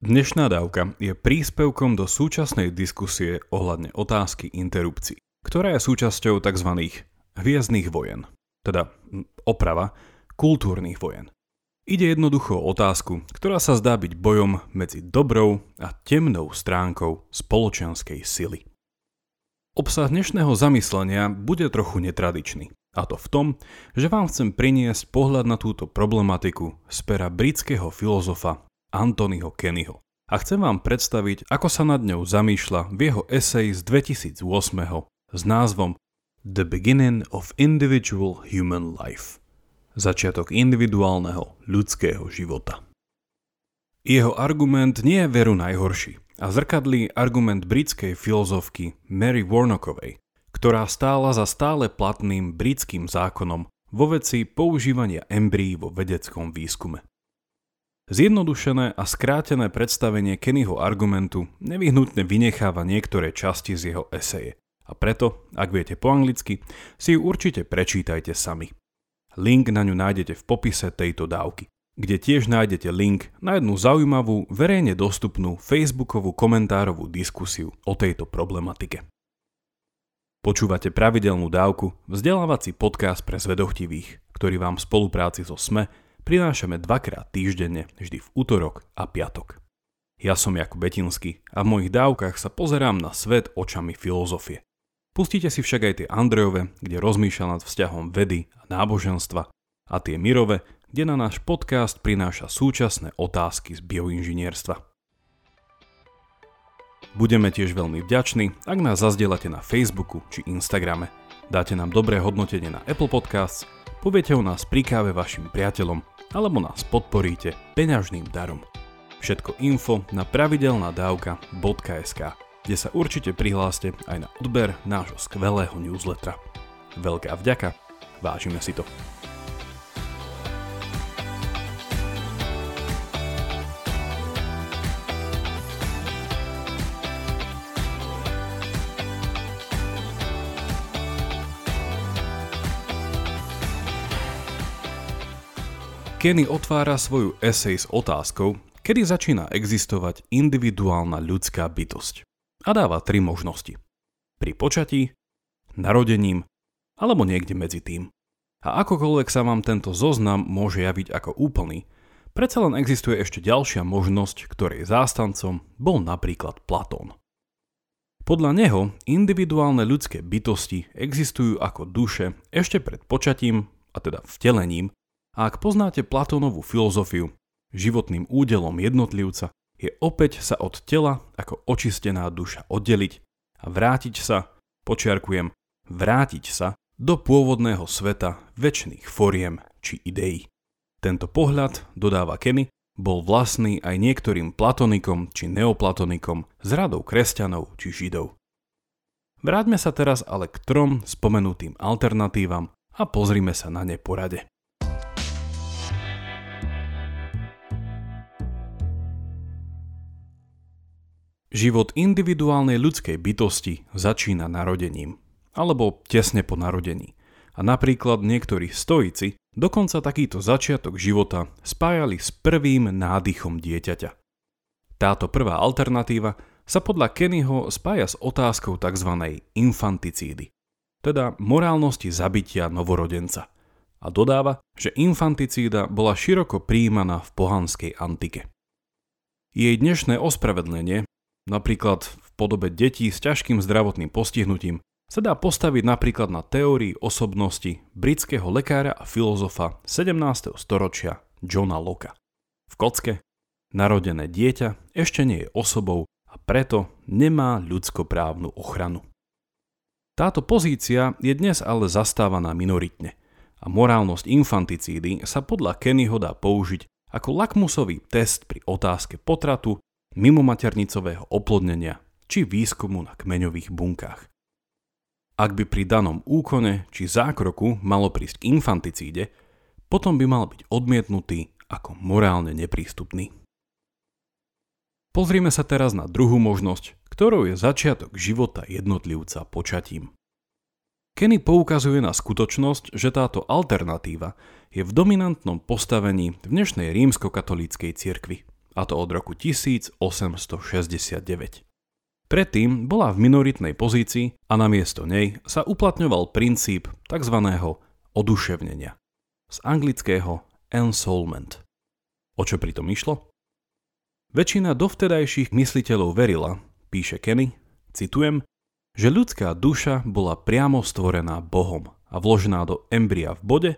Dnešná dávka je príspevkom do súčasnej diskusie ohľadne otázky interrupcií, ktorá je súčasťou tzv. hviezdnych vojen, teda oprava kultúrnych vojen. Ide jednoducho o otázku, ktorá sa zdá byť bojom medzi dobrou a temnou stránkou spoločenskej sily. Obsah dnešného zamyslenia bude trochu netradičný. A to v tom, že vám chcem priniesť pohľad na túto problematiku z pera britského filozofa Anthonyho Kennyho. A chcem vám predstaviť, ako sa nad ňou zamýšľa v jeho esej z 2008 s názvom The Beginning of Individual Human Life. Začiatok individuálneho ľudského života. Jeho argument nie je veru najhorší a zrkadlí argument britskej filozofky Mary Warnockovej, ktorá stála za stále platným britským zákonom vo veci používania embryí vo vedeckom výskume. Zjednodušené a skrátené predstavenie Kennyho argumentu nevyhnutne vynecháva niektoré časti z jeho eseje. A preto, ak viete po anglicky, si ju určite prečítajte sami. Link na ňu nájdete v popise tejto dávky, kde tiež nájdete link na jednu zaujímavú, verejne dostupnú facebookovú komentárovú diskusiu o tejto problematike. Počúvate pravidelnú dávku, vzdelávací podcast pre zvedochtivých, ktorý vám v spolupráci so SME prinášame dvakrát týždenne, vždy v útorok a piatok. Ja som Jakub Betinský a v mojich dávkach sa pozerám na svet očami filozofie. Pustite si však aj tie Andrejove, kde rozmýšľa nad vzťahom vedy a náboženstva a tie Mirove, kde na náš podcast prináša súčasné otázky z bioinžinierstva. Budeme tiež veľmi vďační, ak nás zazdielate na Facebooku či Instagrame. Dáte nám dobré hodnotenie na Apple Podcasts Poviete o nás pri káve vašim priateľom alebo nás podporíte peňažným darom. Všetko info na pravidelnadavka.sk, kde sa určite prihláste aj na odber nášho skvelého newslettera. Veľká vďaka, vážime si to. Kenny otvára svoju esej s otázkou, kedy začína existovať individuálna ľudská bytosť. A dáva tri možnosti. Pri počatí, narodením alebo niekde medzi tým. A akokoľvek sa vám tento zoznam môže javiť ako úplný, predsa len existuje ešte ďalšia možnosť, ktorej zástancom bol napríklad Platón. Podľa neho individuálne ľudské bytosti existujú ako duše ešte pred počatím, a teda vtelením, a ak poznáte Platónovú filozofiu, životným údelom jednotlivca je opäť sa od tela ako očistená duša oddeliť a vrátiť sa, počiarkujem, vrátiť sa do pôvodného sveta väčšných foriem či ideí. Tento pohľad, dodáva Kenny, bol vlastný aj niektorým platonikom či neoplatonikom z radou kresťanov či židov. Vráťme sa teraz ale k trom spomenutým alternatívam a pozrime sa na ne porade. Život individuálnej ľudskej bytosti začína narodením, alebo tesne po narodení. A napríklad niektorí stoici dokonca takýto začiatok života spájali s prvým nádychom dieťaťa. Táto prvá alternatíva sa podľa Kennyho spája s otázkou tzv. infanticídy, teda morálnosti zabitia novorodenca. A dodáva, že infanticída bola široko príjmaná v pohanskej antike. Jej dnešné ospravedlenie napríklad v podobe detí s ťažkým zdravotným postihnutím, sa dá postaviť napríklad na teórii osobnosti britského lekára a filozofa 17. storočia Johna Locke. V kocke narodené dieťa ešte nie je osobou a preto nemá ľudskoprávnu ochranu. Táto pozícia je dnes ale zastávaná minoritne a morálnosť infanticídy sa podľa Kennyho dá použiť ako lakmusový test pri otázke potratu mimo maternicového oplodnenia či výskumu na kmeňových bunkách. Ak by pri danom úkone či zákroku malo prísť k infanticíde, potom by mal byť odmietnutý ako morálne neprístupný. Pozrime sa teraz na druhú možnosť, ktorou je začiatok života jednotlivca počatím. Kenny poukazuje na skutočnosť, že táto alternatíva je v dominantnom postavení v dnešnej rímskokatolíckej cirkvi a to od roku 1869. Predtým bola v minoritnej pozícii a namiesto nej sa uplatňoval princíp tzv. oduševnenia. Z anglického ensoulment. O čo pritom išlo? Väčšina dovtedajších mysliteľov verila, píše Kenny, citujem, že ľudská duša bola priamo stvorená Bohom a vložená do embria v bode,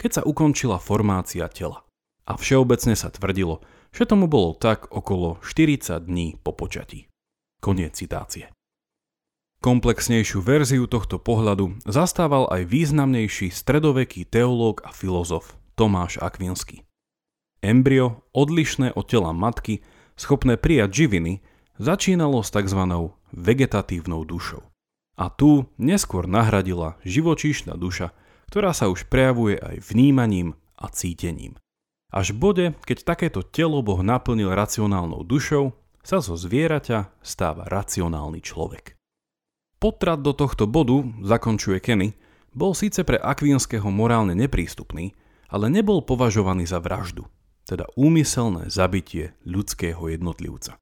keď sa ukončila formácia tela. A všeobecne sa tvrdilo, že tomu bolo tak okolo 40 dní po počatí. Koniec citácie. Komplexnejšiu verziu tohto pohľadu zastával aj významnejší stredoveký teológ a filozof Tomáš Akvinsky. Embryo, odlišné od tela matky, schopné prijať živiny, začínalo s tzv. vegetatívnou dušou. A tu neskôr nahradila živočíšna duša, ktorá sa už prejavuje aj vnímaním a cítením. Až bode, keď takéto telo Boh naplnil racionálnou dušou, sa zo zvieraťa stáva racionálny človek. Potrat do tohto bodu, zakončuje Kenny, bol síce pre Akvinského morálne neprístupný, ale nebol považovaný za vraždu, teda úmyselné zabitie ľudského jednotlivca.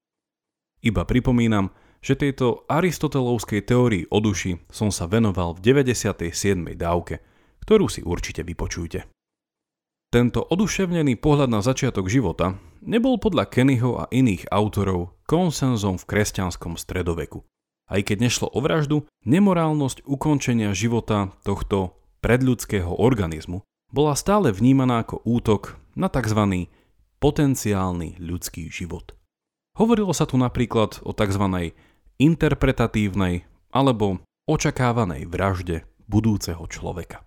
Iba pripomínam, že tejto aristotelovskej teórii o duši som sa venoval v 97. dávke, ktorú si určite vypočujte. Tento oduševnený pohľad na začiatok života nebol podľa Kennyho a iných autorov konsenzom v kresťanskom stredoveku. Aj keď nešlo o vraždu, nemorálnosť ukončenia života tohto predľudského organizmu bola stále vnímaná ako útok na tzv. potenciálny ľudský život. Hovorilo sa tu napríklad o tzv. interpretatívnej alebo očakávanej vražde budúceho človeka.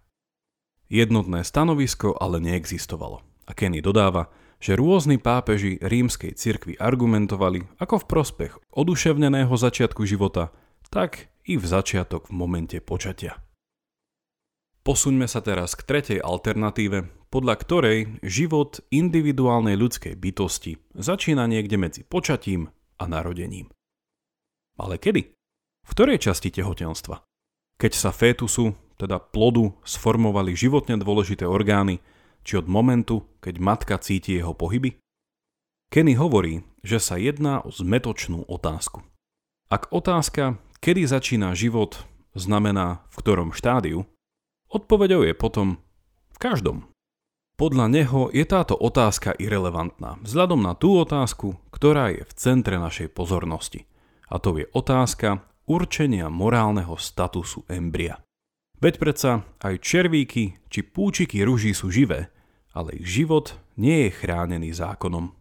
Jednotné stanovisko ale neexistovalo. A Kenny dodáva, že rôzni pápeži rímskej cirkvi argumentovali ako v prospech oduševneného začiatku života, tak i v začiatok v momente počatia. Posuňme sa teraz k tretej alternatíve, podľa ktorej život individuálnej ľudskej bytosti začína niekde medzi počatím a narodením. Ale kedy? V ktorej časti tehotenstva? Keď sa fétusu teda plodu, sformovali životne dôležité orgány, či od momentu, keď matka cíti jeho pohyby? Kenny hovorí, že sa jedná o zmetočnú otázku. Ak otázka, kedy začína život, znamená v ktorom štádiu, odpovedou je potom v každom. Podľa neho je táto otázka irrelevantná, vzhľadom na tú otázku, ktorá je v centre našej pozornosti. A to je otázka určenia morálneho statusu embria. Veď predsa aj červíky či púčiky ruží sú živé, ale ich život nie je chránený zákonom.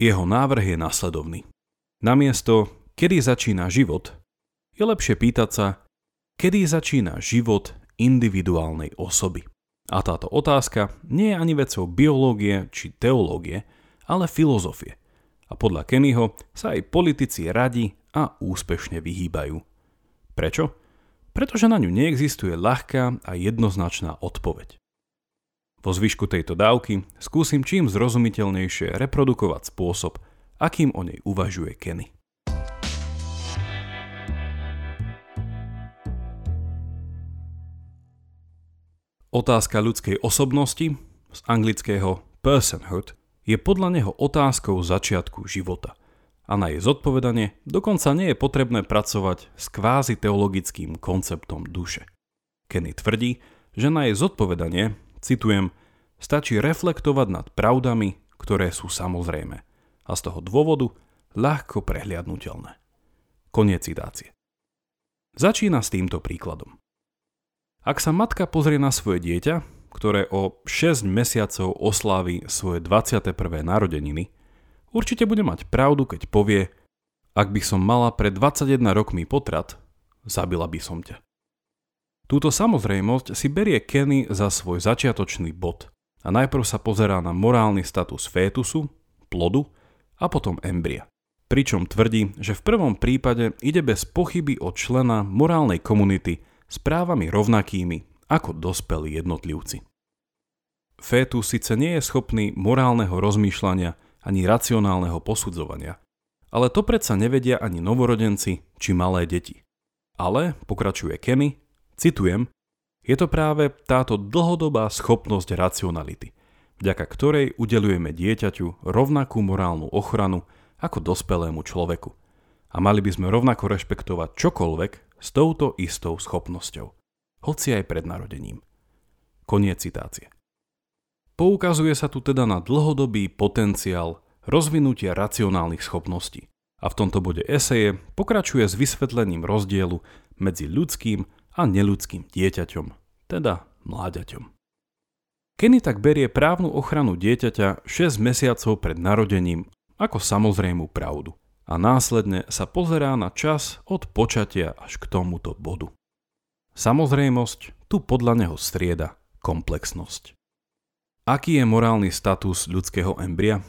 Jeho návrh je nasledovný. Namiesto, kedy začína život, je lepšie pýtať sa, kedy začína život individuálnej osoby. A táto otázka nie je ani vecou biológie či teológie, ale filozofie. A podľa Kennyho sa aj politici radi a úspešne vyhýbajú. Prečo? pretože na ňu neexistuje ľahká a jednoznačná odpoveď. Vo zvyšku tejto dávky skúsim čím zrozumiteľnejšie reprodukovať spôsob, akým o nej uvažuje Kenny. Otázka ľudskej osobnosti, z anglického personhood, je podľa neho otázkou začiatku života a na jej zodpovedanie dokonca nie je potrebné pracovať s kvázi teologickým konceptom duše. Kenny tvrdí, že na jej zodpovedanie, citujem, stačí reflektovať nad pravdami, ktoré sú samozrejme a z toho dôvodu ľahko prehliadnutelné. Koniec citácie. Začína s týmto príkladom. Ak sa matka pozrie na svoje dieťa, ktoré o 6 mesiacov oslávi svoje 21. narodeniny, Určite bude mať pravdu, keď povie, ak by som mala pred 21 rokmi potrat, zabila by som ťa. Túto samozrejmosť si berie Kenny za svoj začiatočný bod a najprv sa pozerá na morálny status fétusu, plodu a potom embria. Pričom tvrdí, že v prvom prípade ide bez pochyby o člena morálnej komunity s právami rovnakými ako dospelí jednotlivci. Fétus síce nie je schopný morálneho rozmýšľania ani racionálneho posudzovania. Ale to predsa nevedia ani novorodenci či malé deti. Ale, pokračuje Kenny, citujem, je to práve táto dlhodobá schopnosť racionality. vďaka ktorej udelujeme dieťaťu rovnakú morálnu ochranu ako dospelému človeku. A mali by sme rovnako rešpektovať čokoľvek s touto istou schopnosťou, hoci aj pred narodením. Koniec citácie. Poukazuje sa tu teda na dlhodobý potenciál rozvinutia racionálnych schopností. A v tomto bode eseje pokračuje s vysvetlením rozdielu medzi ľudským a neludským dieťaťom, teda mláďaťom. Kenny tak berie právnu ochranu dieťaťa 6 mesiacov pred narodením ako samozrejmú pravdu a následne sa pozerá na čas od počatia až k tomuto bodu. Samozrejmosť tu podľa neho strieda komplexnosť. Aký je morálny status ľudského embria?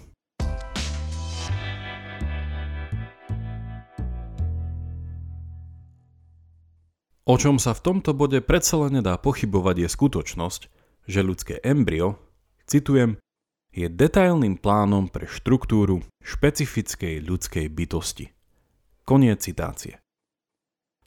O čom sa v tomto bode predsa len nedá pochybovať je skutočnosť, že ľudské embryo, citujem, je detailným plánom pre štruktúru špecifickej ľudskej bytosti. Koniec citácie.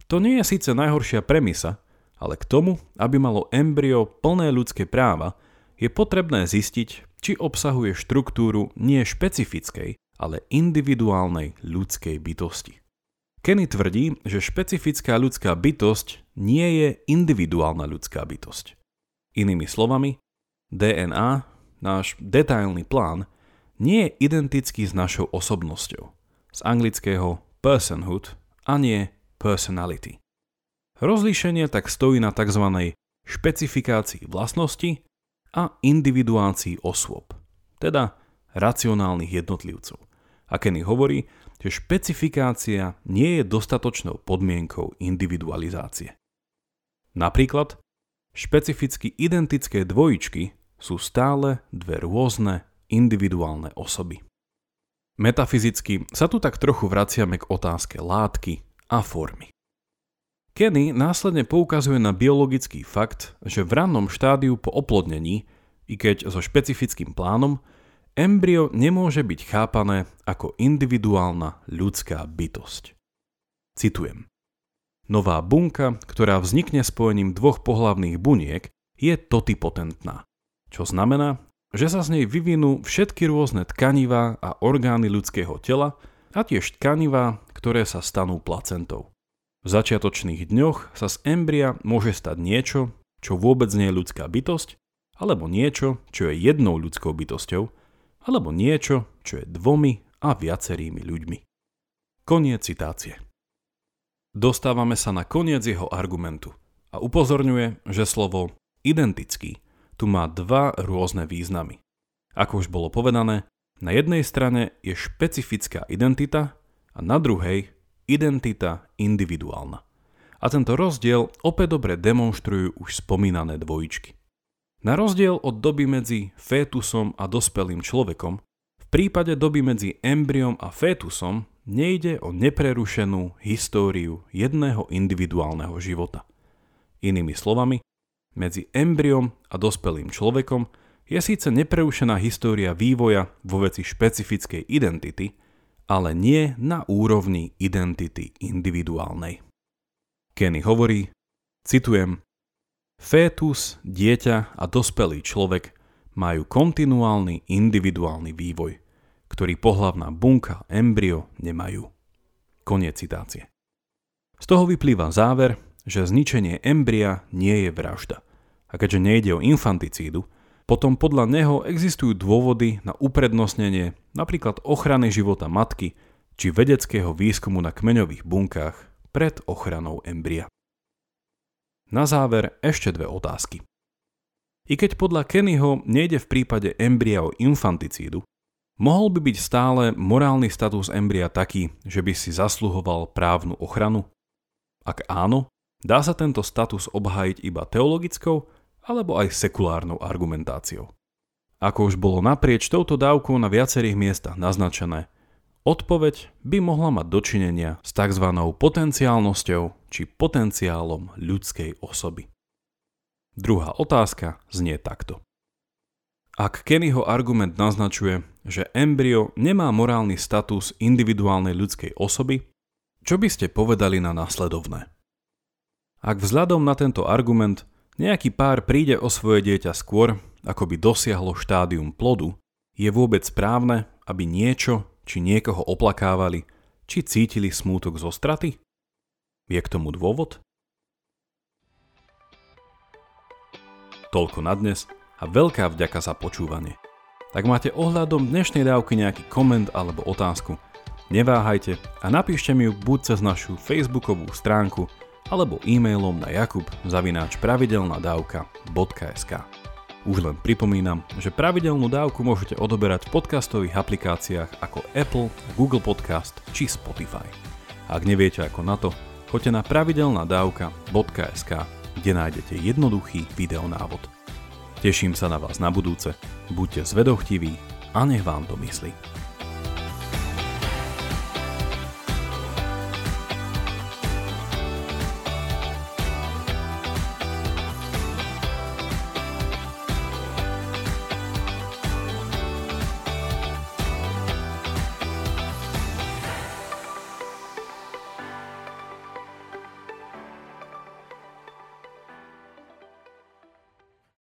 To nie je síce najhoršia premisa, ale k tomu, aby malo embryo plné ľudské práva, je potrebné zistiť, či obsahuje štruktúru nie špecifickej, ale individuálnej ľudskej bytosti. Kenny tvrdí, že špecifická ľudská bytosť nie je individuálna ľudská bytosť. Inými slovami, DNA náš detailný plán nie je identický s našou osobnosťou. Z anglického personhood a nie personality. Rozlíšenie tak stojí na tzv. špecifikácii vlastnosti a individuácii osôb, teda racionálnych jednotlivcov. A Kenny hovorí, že špecifikácia nie je dostatočnou podmienkou individualizácie. Napríklad, špecificky identické dvojičky sú stále dve rôzne individuálne osoby. Metafyzicky sa tu tak trochu vraciame k otázke látky a formy. Kenny následne poukazuje na biologický fakt, že v rannom štádiu po oplodnení, i keď so špecifickým plánom, embryo nemôže byť chápané ako individuálna ľudská bytosť. Citujem. Nová bunka, ktorá vznikne spojením dvoch pohlavných buniek, je totipotentná čo znamená, že sa z nej vyvinú všetky rôzne tkanivá a orgány ľudského tela a tiež tkanivá, ktoré sa stanú placentou. V začiatočných dňoch sa z embria môže stať niečo, čo vôbec nie je ľudská bytosť, alebo niečo, čo je jednou ľudskou bytosťou, alebo niečo, čo je dvomi a viacerými ľuďmi. Koniec citácie. Dostávame sa na koniec jeho argumentu a upozorňuje, že slovo identický tu má dva rôzne významy. Ako už bolo povedané, na jednej strane je špecifická identita a na druhej identita individuálna. A tento rozdiel opäť dobre demonstrujú už spomínané dvojičky. Na rozdiel od doby medzi fétusom a dospelým človekom, v prípade doby medzi embryom a fétusom nejde o neprerušenú históriu jedného individuálneho života. Inými slovami, medzi embryom a dospelým človekom je síce nepreušená história vývoja vo veci špecifickej identity, ale nie na úrovni identity individuálnej. Kenny hovorí, citujem, Fétus, dieťa a dospelý človek majú kontinuálny individuálny vývoj, ktorý pohlavná bunka embryo nemajú. Koniec citácie. Z toho vyplýva záver, že zničenie embria nie je vražda. A keďže nejde o infanticídu, potom podľa neho existujú dôvody na uprednostnenie napríklad ochrany života matky či vedeckého výskumu na kmeňových bunkách pred ochranou embria. Na záver ešte dve otázky. I keď podľa Kennyho nejde v prípade embria o infanticídu, mohol by byť stále morálny status embria taký, že by si zasluhoval právnu ochranu? Ak áno, Dá sa tento status obhájiť iba teologickou alebo aj sekulárnou argumentáciou. Ako už bolo naprieč touto dávkou na viacerých miestach naznačené, odpoveď by mohla mať dočinenia s tzv. potenciálnosťou či potenciálom ľudskej osoby. Druhá otázka znie takto. Ak Kennyho argument naznačuje, že embryo nemá morálny status individuálnej ľudskej osoby, čo by ste povedali na následovné? Ak vzhľadom na tento argument nejaký pár príde o svoje dieťa skôr, ako by dosiahlo štádium plodu, je vôbec správne, aby niečo či niekoho oplakávali, či cítili smútok zo straty? Je k tomu dôvod? Toľko na dnes a veľká vďaka za počúvanie. Ak máte ohľadom dnešnej dávky nejaký koment alebo otázku, neváhajte a napíšte mi ju buď cez našu facebookovú stránku alebo e-mailom na jakub zavináč pravidelnadavka.sk. Už len pripomínam, že pravidelnú dávku môžete odoberať v podcastových aplikáciách ako Apple, Google Podcast či Spotify. Ak neviete ako na to, choďte na pravidelnadavka.sk, kde nájdete jednoduchý videonávod. Teším sa na vás na budúce, buďte zvedochtiví a nech vám to myslí.